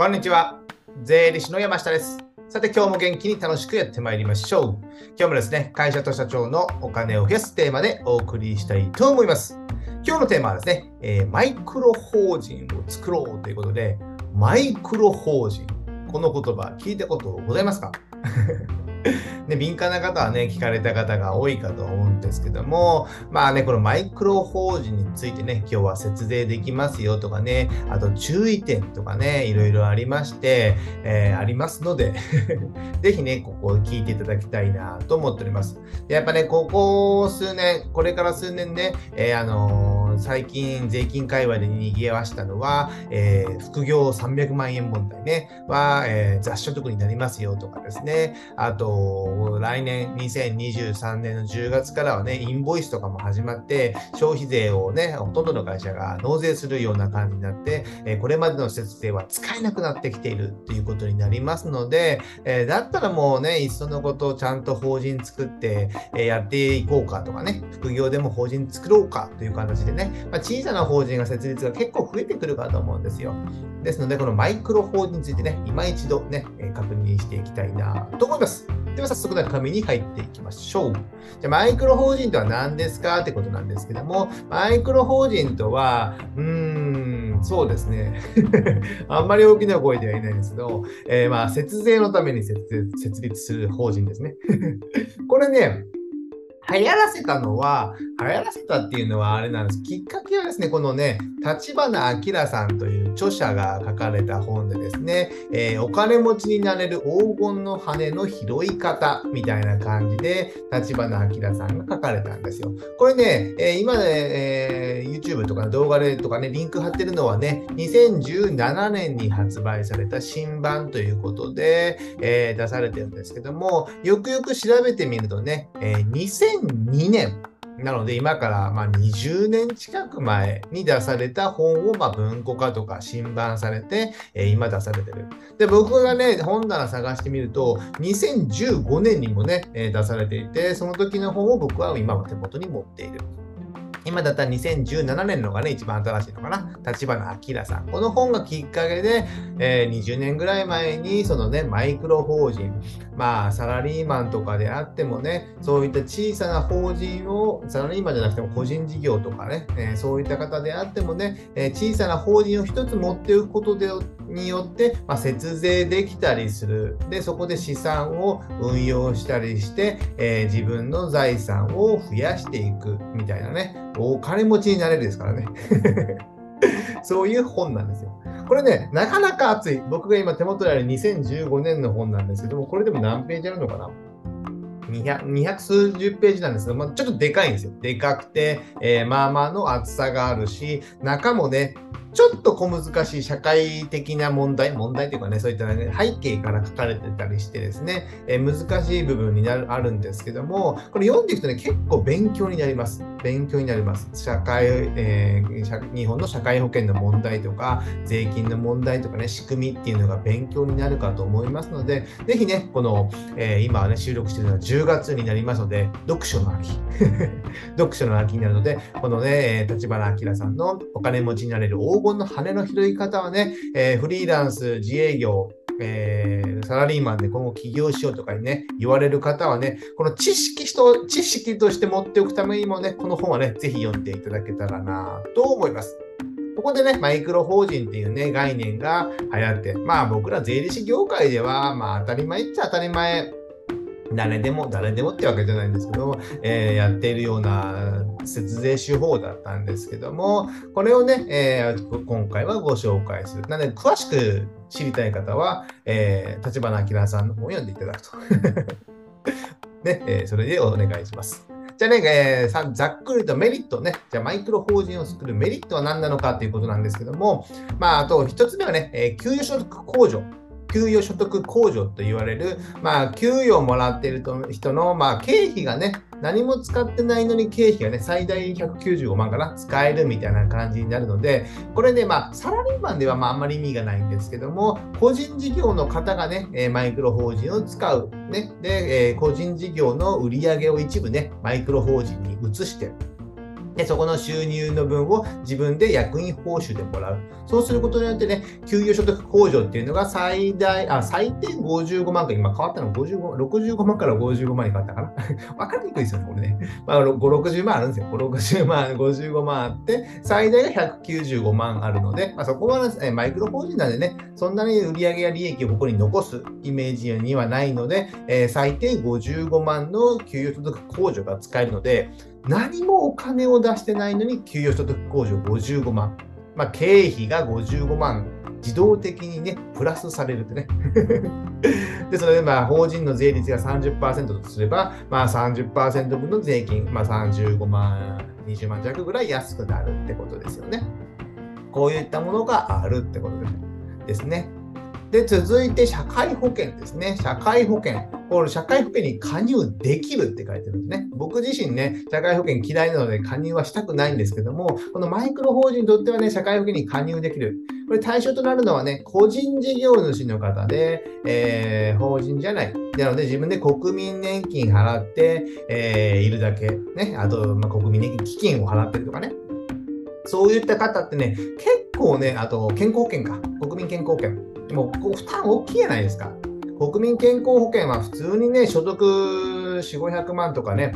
こんにちは。税理士の山下です。さて今日も元気に楽しくやってまいりましょう。今日もですね、会社と社長のお金を増やすテーマでお送りしたいと思います。今日のテーマはですね、えー、マイクロ法人を作ろうということで、マイクロ法人。この言葉聞いたことございますか？ね、敏感な方はね、聞かれた方が多いかと思うんですけども、まあね、このマイクロ法人についてね、今日は節税できますよとかね、あと注意点とかね、いろいろありまして、えー、ありますので ぜひね、ここを聞いていただきたいなと思っております。でやっぱね、ここ数年、これから数年ね、えー、あのー最近税金界隈で賑わしたのは、えー、副業300万円問題ね、は、えー、雑所得になりますよとかですね、あと、来年2023年の10月からはね、インボイスとかも始まって、消費税をね、ほとんどの会社が納税するような感じになって、えー、これまでの節税は使えなくなってきているということになりますので、えー、だったらもうね、いっそのことをちゃんと法人作って、え、やっていこうかとかね、副業でも法人作ろうかという形でね、ねまあ、小さな法人が設立が結構増えてくるかと思うんですよ。ですので、このマイクロ法人についてね、今一度ね、確認していきたいなと思います。では早速中身に入っていきましょう。じゃマイクロ法人とは何ですかってことなんですけども、マイクロ法人とは、うーん、そうですね。あんまり大きな声では言えないんですけど、えー、まあ節税のために設立する法人ですね。これね、流行らせたのは、流行らせたっていうのはあれなんです。きっかけはですね、このね、立花明さんという著者が書かれた本でですね、えー、お金持ちになれる黄金の羽の拾い方みたいな感じで、立花明さんが書かれたんですよ。これね、えー、今ね、えー、YouTube とか動画でとかね、リンク貼ってるのはね、2017年に発売された新版ということで、え出されてるんですけども、よくよく調べてみるとね、え2002年、なので今からま20年近く前に出された本をま文庫化とか新版されて、え今出されてる。で、僕がね、本棚探してみると、2015年にもね、え出されていて、その時の本を僕は今は手元に持っている。今だったら2017年のがね、一番新しいのかな。立花明さん。この本がきっかけで、えー、20年ぐらい前に、そのね、マイクロ法人、まあ、サラリーマンとかであってもね、そういった小さな法人を、サラリーマンじゃなくても個人事業とかね、えー、そういった方であってもね、えー、小さな法人を一つ持っておくことでによって、まあ、節税できたりする。で、そこで資産を運用したりして、えー、自分の財産を増やしていくみたいなね、お金持ちになれるですからね。そういう本なんですよ。これね、なかなか熱い。僕が今手元にある2015年の本なんですけども、これでも何ページあるのかな？200, 200数十ページなんですけど、まあ、ちょっとでかいんですよ。でかくて、えー、まあまあの厚さがあるし、中もね、ちょっと小難しい社会的な問題、問題というかね、そういった、ね、背景から書かれてたりしてですね、えー、難しい部分になるあるんですけども、これ読んでいくとね、結構勉強になります。勉強になります。社会、えー、日本の社会保険の問題とか、税金の問題とかね、仕組みっていうのが勉強になるかと思いますので、ぜひね、この、えー、今ね、収録しているのは10 10月になりますので、読書の秋。読書の秋になるので、このね、立花明さんのお金持ちになれる黄金の羽の拾い方はね、えー、フリーランス、自営業、えー、サラリーマンで今後起業しようとかにね、言われる方はね、この知識と、知識として持っておくためにもね、この本はね、ぜひ読んでいただけたらなと思います。ここでね、マイクロ法人っていうね、概念が流行って、まあ僕ら税理士業界では、まあ当たり前っちゃ当たり前誰でも、誰でもってわけじゃないんですけども、えー、やっているような節税手法だったんですけども、これをね、えー、今回はご紹介する。なので、詳しく知りたい方は、えー、立花明さんの本を読んでいただくと。ね、え、それでお願いします。じゃあね、えー、ざっくりとメリットね、じゃあマイクロ法人を作るメリットは何なのかということなんですけども、まあ、あと一つ目はね、え、給与所得控除。給与所得控除と言われる、まあ、給与をもらっている人の、まあ、経費がね、何も使ってないのに経費がね、最大195万かな、使えるみたいな感じになるので、これね、まあ、サラリーマンではまああんまり意味がないんですけども、個人事業の方がね、えマイクロ法人を使う。ね、で、え個人事業の売り上げを一部ね、マイクロ法人に移して、で、そこの収入の分を自分で役員報酬でもらう。そうすることによってね、給与所得控除っていうのが最大、あ、最低55万か、今変わったの55、65万から55万に変わったかな。わかりにくいですよね、これね。まあ、5、60万あるんですよ。5、60万、55万あって、最大が195万あるので、まあ、そこは、ね、マイクロ法人なんでね、そんなに売上や利益をここに残すイメージにはないので、えー、最低55万の給与所得控除が使えるので、何もお金を出してないのに給与所得控除55万。まあ、経費が55万自動的にね、プラスされるってね。で、それでまあ、法人の税率が30%とすれば、まあ30%分の税金、まあ35万、20万弱ぐらい安くなるってことですよね。こういったものがあるってことですね。で、続いて社会保険ですね。社会保険。これ社会保険に加入できるって書いてるんですね。僕自身ね、社会保険嫌いなので加入はしたくないんですけども、このマイクロ法人にとってはね、社会保険に加入できる。これ対象となるのはね、個人事業主の方で、えー、法人じゃない。なので自分で国民年金払って、えー、いるだけ。ね。あと、まあ、国民年金基金を払ってるとかね。そういった方ってね、結構ね、あと健康保険か。国民健康保険。もう負担大きいじゃないですか。国民健康保険は普通にね、所得4、500万とかね、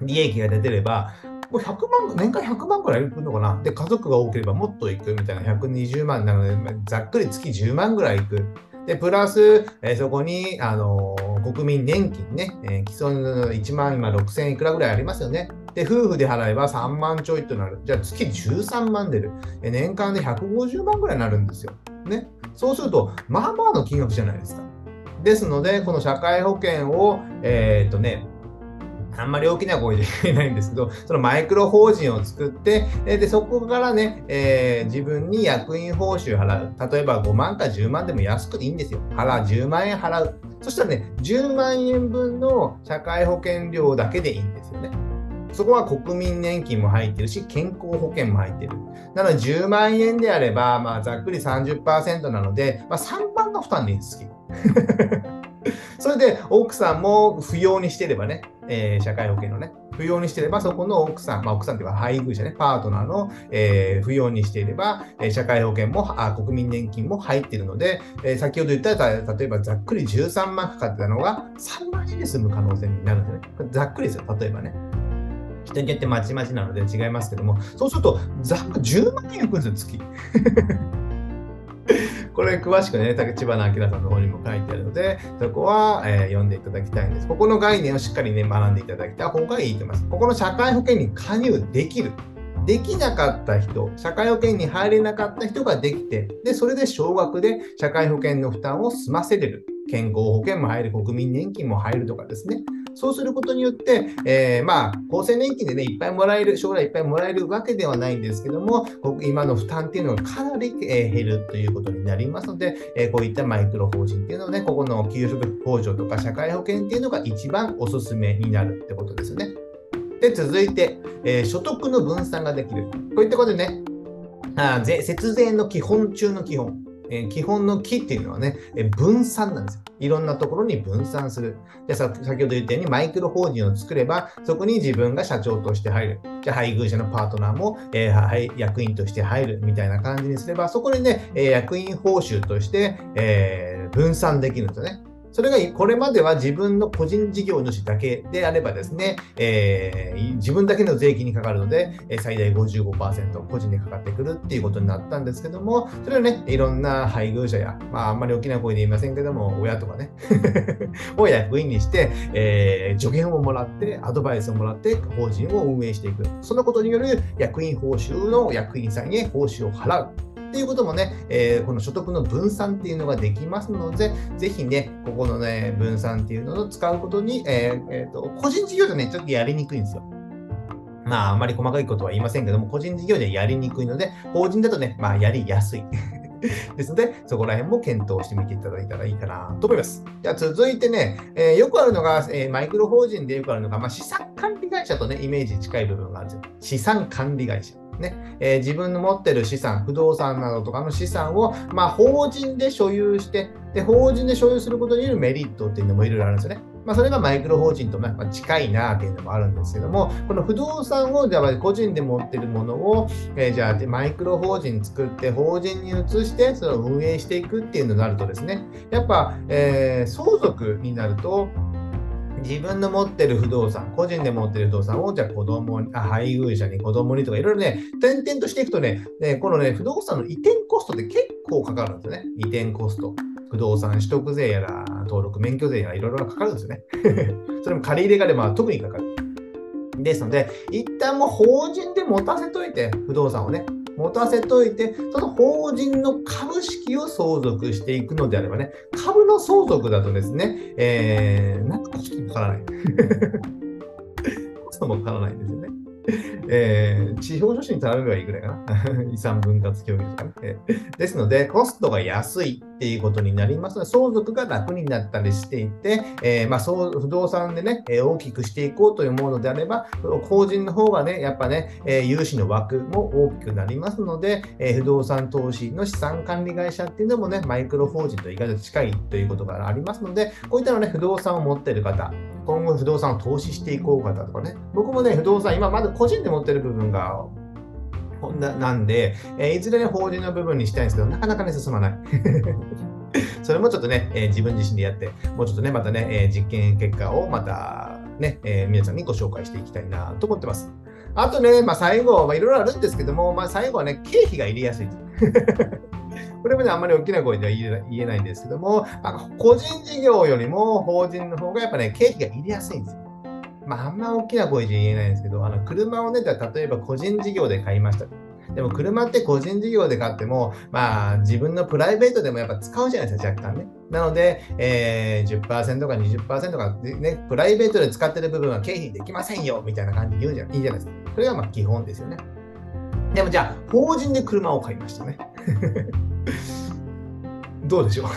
利益が出てれば、もう100万、年間100万くらいいくのかな。で、家族が多ければもっといくみたいな、120万なので、ざっくり月10万ぐらいいく。で、プラス、えー、そこに、あのー、国民年金ね、えー、基礎の1万今6000いくらぐらいありますよね。で、夫婦で払えば3万ちょいとなる。じゃあ月13万出る。え年間で150万ぐらいになるんですよ。ね。そうすると、まあまあの金額じゃないですか。ですので、この社会保険を、えー、っとね、あんまり大きな声で言えないんですけど、そのマイクロ法人を作って、でそこからね、えー、自分に役員報酬払う。例えば5万か10万でも安くていいんですよ。払う。10万円払う。そしたらね、10万円分の社会保険料だけでいいんですよね。そこは国民年金も入ってるし、健康保険も入ってる。なので、10万円であれば、まあ、ざっくり30%なので、まあ、3万の負担でいいです。それで、奥さんも不要にしてればね、えー、社会保険のね、不要にしてれば、そこの奥さん、まあ、奥さんというか配偶者ね、パートナーの、えー、不要にしていれば、えー、社会保険もあ、国民年金も入ってるので、えー、先ほど言った例えばざっくり13万かかってたのが3万円で済む可能性になるんですね。ざっくりですよ、例えばね。人によってまちまちなので違いますけども、そうすると、ざっく10万円いくんですよ、月。これ詳しくね、竹千葉の明さんの方にも書いてあるので、そこは、えー、読んでいただきたいんです。ここの概念をしっかりね、学んでいただきたい方がいいと思います。ここの社会保険に加入できる。できなかった人、社会保険に入れなかった人ができて、で、それで少額で社会保険の負担を済ませれる。健康保険も入る、国民年金も入るとかですね。そうすることによって、えー、まあ、厚生年金でね、いっぱいもらえる、将来いっぱいもらえるわけではないんですけども、今の負担っていうのがかなり、え減るということになりますので、えこういったマイクロ法人っていうのをね、ここの給与所得控除とか社会保険っていうのが一番おすすめになるってことですよね。で、続いて、えー、所得の分散ができる。こういったことでね、あ節税の基本中の基本。えー、基本の木っていうのはね、え分散なんですよ。いろんなところに分散する。でさ先ほど言ったようにマイクロ法人を作れば、そこに自分が社長として入る。じゃ配偶者のパートナーも、えー、役員として入るみたいな感じにすれば、そこにね、え役員報酬として、え、分散できるんですよね。それがこれまでは自分の個人事業主だけであればですね、えー、自分だけの税金にかかるので、最大55%個人にかかってくるっていうことになったんですけども、それをね、いろんな配偶者や、まあ、あんまり大きな声で言いませんけども、親とかね、を役員にして、えー、助言をもらって、アドバイスをもらって、法人を運営していく。そのことによる役員報酬の役員さんへ報酬を払う。っていうこともね、えー、この所得の分散っていうのができますので、ぜひね、ここのね、分散っていうのを使うことに、えーえーと、個人事業でね、ちょっとやりにくいんですよ。まあ、あまり細かいことは言いませんけども、個人事業ではやりにくいので、法人だとね、まあ、やりやすい。ですので、そこら辺も検討してみていただいたらいいかなと思います。じゃあ続いてね、えー、よくあるのが、えー、マイクロ法人でよくあるのが、まあ、資産管理会社とね、イメージ近い部分があるんですよ。資産管理会社。ねえー、自分の持ってる資産、不動産などとかの資産を、まあ、法人で所有してで、法人で所有することによるメリットっていうのもいろいろあるんですよね。まあ、それがマイクロ法人とま近いなっていうのもあるんですけども、この不動産をじゃあ個人で持ってるものを、えー、じゃあマイクロ法人作って法人に移してそれを運営していくっていうのになるとですね、やっぱ、えー、相続になると、自分の持ってる不動産、個人で持ってる不動産を、じゃあ子供に、あ配偶者に子供にとか、いろいろね、転々としていくとね、ねこのね、不動産の移転コストって結構かかるんですよね。移転コスト。不動産取得税やら、登録免許税やら、いろいろかかるんですよね。それも借り入れがで、まあ、特にかかる。ですので、一旦もう法人で持たせといて、不動産をね、持たせといて、その法人の株式を相続していくのであればね、株の相続だとですね、えー、なんかコストもかからない。コストもかからないんですよね。えー、地方書士に頼めばいいぐらいかな。遺産分割協議とかね。ですので、コストが安いっていうことになりますので、相続が楽になったりしていて、えー、まあ、不動産でね、え大きくしていこうというものであれば、法人の方がね、やっぱね、え融資の枠も大きくなりますので、え不動産投資の資産管理会社っていうのもね、マイクロ法人と意外と近いということがありますので、こういったのね、不動産を持っている方、今後不動産を投資していこう方とかね、僕もね、不動産、今まだ個人で持ってる部分がなんで、えー、いずれね、法人の部分にしたいんですけど、なかなかね、進まない。それもちょっとね、えー、自分自身でやって、もうちょっとね、またね、えー、実験結果をまたね、え皆さんにご紹介していきたいなと思ってます。あとね、まあ、最後、まあ、いろいろあるんですけども、まあ、最後はね、経費が入れやすい。これもね、あんまり大きな声では言えないんですけども、まあ、個人事業よりも法人の方がやっぱね、経費が入れやすいんですよ。まあ、あんま大きな声で言えないんですけど、あの車をね、例えば個人事業で買いました。でも車って個人事業で買っても、まあ自分のプライベートでもやっぱ使うじゃないですか、若干ね。なので、えー、10%か20%かね、プライベートで使ってる部分は経費できませんよ、みたいな感じで言うじゃいいじゃないですか。それがまあ基本ですよね。でもじゃあ、法人で車を買いましたね。どうでしょう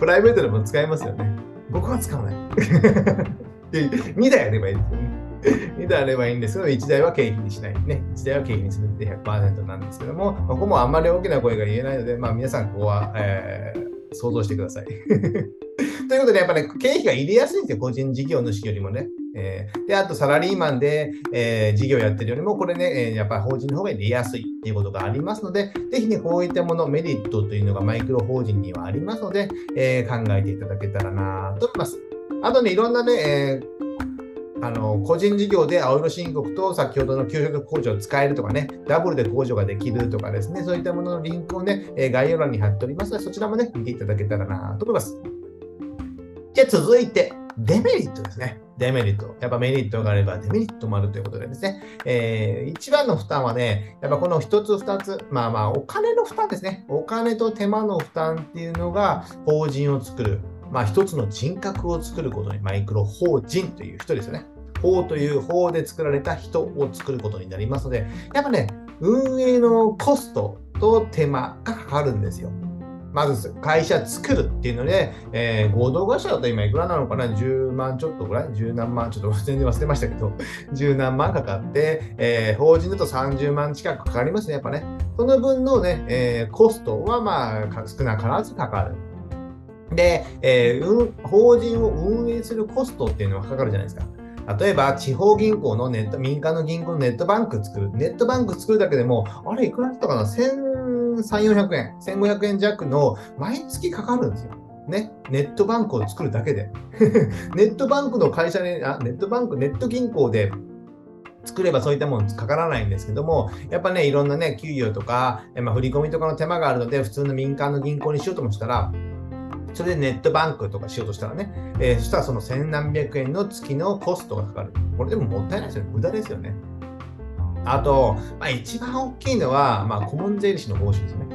プライベートでも使えますよね。僕は使わない。で2台あればいいですよね。2台あればいいんですけど、1台は経費にしない。ね。1台は経費にするって100%なんですけども、ここもあんまり大きな声が言えないので、まあ皆さんここは、えー、想像してください。ということで、やっぱり、ね、経費が入れやすいんですよ、個人事業主よりもね。えー、で、あとサラリーマンで、えー、事業やってるよりも、これね、えー、やっぱり法人の方が入れやすいっていうことがありますので、ぜひね、こういったもの、メリットというのがマイクロ法人にはありますので、え考えていただけたらなと思います。あとね、いろんなね、えあの個人事業で青色申告と先ほどの給食控除を使えるとかね、ダブルで控除ができるとかですね、そういったもののリンクをね、概要欄に貼っておりますので、そちらもね、見ていただけたらなと思います。じゃあ続いて、デメリットですね。デメリット。やっぱメリットがあればデメリットもあるということでですね。えー、一番の負担はね、やっぱこの一つ二つ、まあまあお金の負担ですね。お金と手間の負担っていうのが法人を作る。まあ一つの人格を作ることにマイクロ法人という人ですよね。法という法で作られた人を作ることになりますので、やっぱね、運営のコストと手間がかかるんですよ。まず会社作るっていうので、えー、合同会社だと今いくらなのかな ?10 万ちょっとぐらい ?10 何万？ちょっと全然忘れましたけど、10何万かかって、えー、法人だと30万近くかかりますね、やっぱね。その分のね、えー、コストはまあ少なからずかかる。で、えー、法人を運営するコストっていうのはかかるじゃないですか。例えば、地方銀行のネット、民間の銀行のネットバンク作る。ネットバンク作るだけでも、あれ、いくらだったかな？1400円、1500円弱の毎月かかるんですよ。ね、ネットバンクを作るだけで。ネットバンクの会社に、あ、ネットバンク、ネット銀行で作ればそういったものかからないんですけども、やっぱね、いろんなね、給与とか、まあ、振り込みとかの手間があるので、普通の民間の銀行にしようともしたら、それでネットバンクとかしようとしたらね、えー、そしたらその千何百円の月のコストがかかる。これでももったいないですよね。無駄ですよね。あと、まあ、一番大きいのは、まあ、顧問税理士の報酬ですね。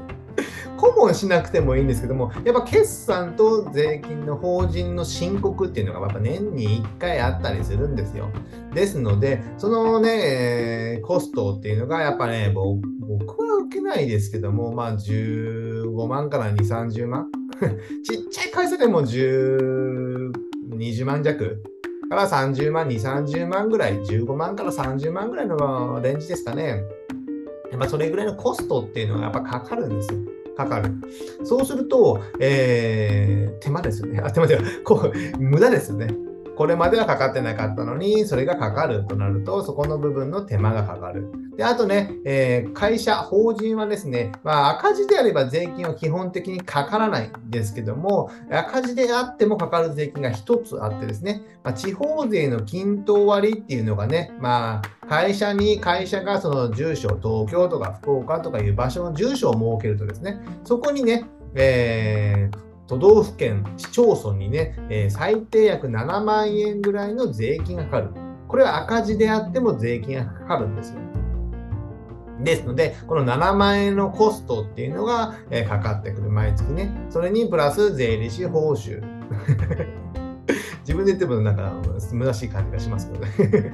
顧問しなくてもいいんですけども、やっぱ決算と税金の法人の申告っていうのがやっぱ年に1回あったりするんですよ。ですので、そのね、コストっていうのがやっぱね、僕は受けないですけども、まあ15万から2、30万。ちっちゃい会社でも10、20万弱から30万、2、30万ぐらい、15万から30万ぐらいのレンジですかね。やっぱそれぐらいのコストっていうのはやっぱかかるんですよ。かかる。そうすると、えー、手間ですよね。あ、手間では、こう、無駄ですよね。これまではかかってなかったのに、それがかかるとなると、そこの部分の手間がかかる。で、あとね、えー、会社、法人はですね、まあ、赤字であれば税金は基本的にかからないんですけども、赤字であってもかかる税金が1つあってですね、まあ、地方税の均等割っていうのがね、まあ、会社に、会社がその住所、東京とか福岡とかいう場所の住所を設けるとですね、そこにね、えー都道府県、市町村にね、えー、最低約7万円ぐらいの税金がかかる。これは赤字であっても税金がかかるんですよ。ですので、この7万円のコストっていうのが、えー、かかってくる、毎月ね。それにプラス税理士報酬。自分で言ってもなんか虚しい感じがしますけどね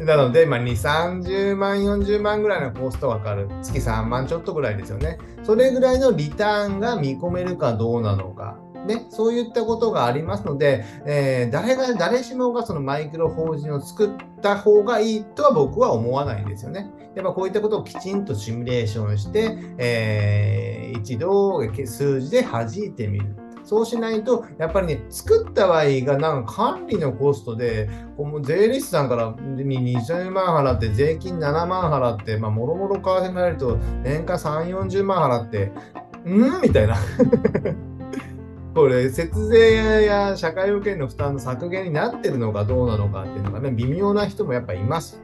なので、まあ、2、30万、40万ぐらいのコストがかかる。月3万ちょっとぐらいですよね。それぐらいのリターンが見込めるかどうなのか。ね、そういったことがありますので、えー、誰が、誰しもがそのマイクロ法人を作った方がいいとは僕は思わないんですよね。やっぱこういったことをきちんとシミュレーションして、えー、一度数字で弾いてみる。そうしないと、やっぱりね、作ったはいいが、なんか管理のコストで、税理士さんから20万払って、税金7万払って、まあ、もろもろ為替がえると、年間3、40万払って、ん？みたいな。これ、節税や社会保険の負担の削減になってるのかどうなのかっていうのがね、微妙な人もやっぱいます。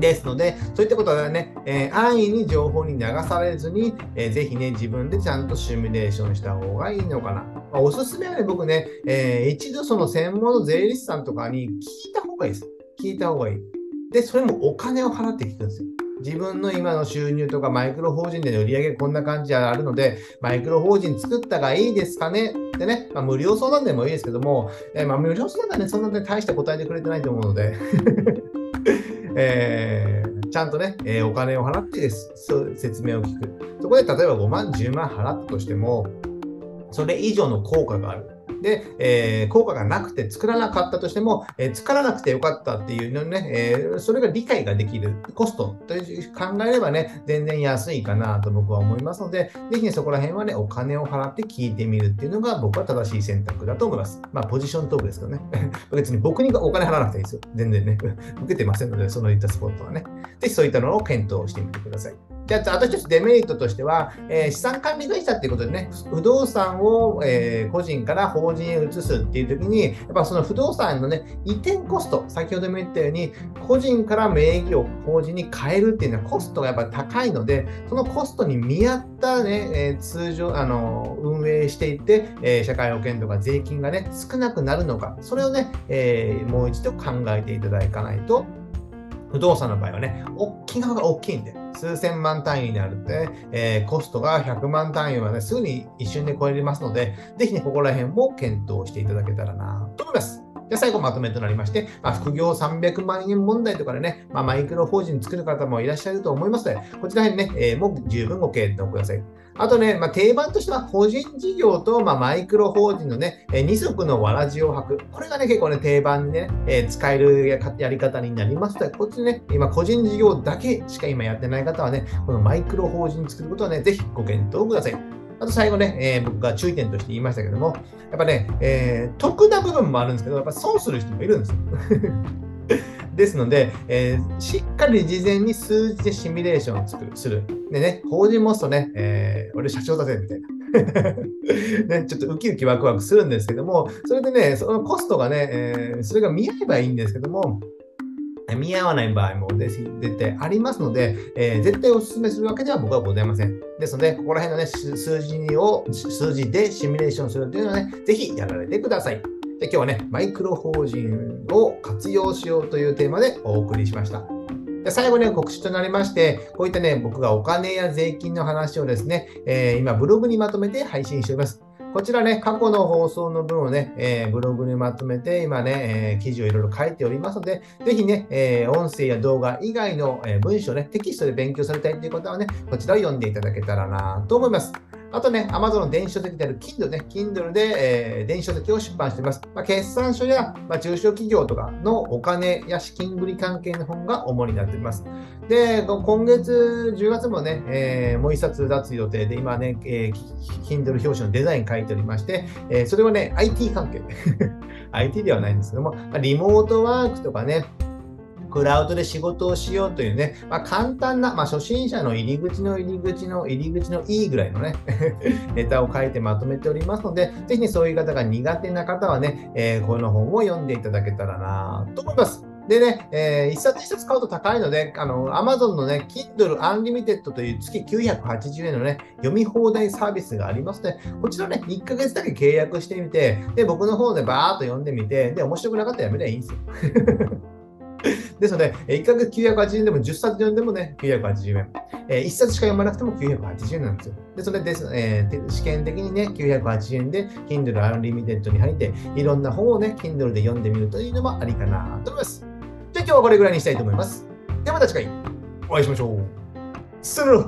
ですので、そういったことはね、えー、安易に情報に流されずに、えー、ぜひね、自分でちゃんとシミュレーションした方がいいのかな。まあ、おすすめはね、僕ね、えー、一度その専門の税理士さんとかに聞いた方がいいです。聞いた方がいい。で、それもお金を払って聞くんですよ。自分の今の収入とかマイクロ法人での売り上げこんな感じあるので、マイクロ法人作ったがいいですかね？ってね、まあ、無料相談でもいいですけども、えー、まあ無料相談ね、そんなね、大して答えてくれてないと思うのでえー、ちゃんとね、えー、お金を払ってです説明を聞く。そこで例えば5万、10万払ったとしても、それ以上の効果がある。で、えー、効果がなくて作らなかったとしても、えー、作らなくてよかったっていうのね、えー、それが理解ができるコストと考えればね、全然安いかなと僕は思いますので、ぜひね、そこら辺はね、お金を払って聞いてみるっていうのが僕は正しい選択だと思います。まあ、ポジショントークですけどね。別に僕にお金払わなくていいですよ。全然ね。受けてませんので、そのいったスポットはね。ぜひそういったのを検討してみてください。じゃあ、あと一つデメリットとしては、えー、資産管理会社っていうことでね、不動産を、えー、個人から法人へ移すっていう時に、やっぱその不動産のね、移転コスト、先ほども言ったように、個人から名義を法人に変えるっていうのはコストがやっぱり高いので、そのコストに見合ったね、えー、通常、あの、運営していって、え社会保険とか税金がね、少なくなるのか、それをね、えもう一度考えていただかないと、不動産の場合はね、大きいのが大きいんで、数千万単位になるって、えー、コストが100万単位はね、すぐに一瞬で超えれますので、ぜひね、ここら辺も検討していただけたらなと思います。で、最後まとめとなりまして、まあ、副業300万円問題とかでね、まあ、マイクロ法人作る方もいらっしゃると思いますので、こちら辺ね、えー、もう十分ご検討ください。あとね、まあ、定番としては個人事業と、まあ、マイクロ法人のね、二足のわらじを履く。これがね、結構ね、定番にね、えー、使えるやり方になりますので、こっちね、今個人事業だけしか今やってない方はね、このマイクロ法人作ることはね、ぜひご検討ください。あと最後ね、えー、僕が注意点として言いましたけども、やっぱね、えー、得な部分もあるんですけど、やっぱ損する人もいるんですよ。ですので、えー、しっかり事前に数字でシミュレーションを作るする。でね、法人持つとね、えー、俺社長だぜみたいな。ね、ちょっとウキウキワクワクするんですけども、それでね、そのコストがね、えー、それが見合えばいいんですけども、見合わない場合も絶対ありますので、えー、絶対お勧めするわけでは僕はございません。ですので、ここら辺のね、数字を、数字でシミュレーションするというのはね、ぜひやられてください。で今日はね、マイクロ法人を活用しようというテーマでお送りしました。で最後ね、告知となりまして、こういったね、僕がお金や税金の話をですね、えー、今ブログにまとめて配信しております。こちらね、過去の放送の分をね、えー、ブログにまとめて、今ね、えー、記事をいろいろ書いておりますので、ぜひね、えー、音声や動画以外の、え文章ね、テキストで勉強されたいっていう方はね、こちらを読んでいただけたらなと思います。あとね、Amazon の電子書籍である Kindle ね、Kindle で、えー、電子書籍を出版しています。まあ、決算書や、まあ、中小企業とかのお金や資金繰り関係の本が主になっています。で、今月10月もね、えー、もう一冊出す予定で、今ね、えー、Kindle 表紙のデザイン書いておりまして、えー、それはね、IT 関係。IT ではないんですけども、リモートワークとかね、クラウドで仕事をしようというね、まあ、簡単な、まあ、初心者の入り口の入り口の入り口のいいぐらいのね ネタを書いてまとめておりますので、ぜひね、そういう方が苦手な方はね、えー、この本を読んでいただけたらなと思います。でね、えー、一冊一冊買うと高いので、あの、Amazon のね、Kindle Unlimited という月980円のね、読み放題サービスがありますので、こちらね、1ヶ月だけ契約してみて、で、僕の方でバーっと読んでみて、で、面白くなかったらやめればいいんですよ。ですので、1ヶ月980円でも10冊読んでもね、980円。えー、1冊しか読まなくても980円なんですよ。で、それで、えー、試験的にね、980円で Kindle Unlimited に入って、いろんな本をね、Kindle で読んでみるというのもありかなと思います。じゃあ今日はこれぐらいにしたいと思います。ではまた次回お会いしましょう。する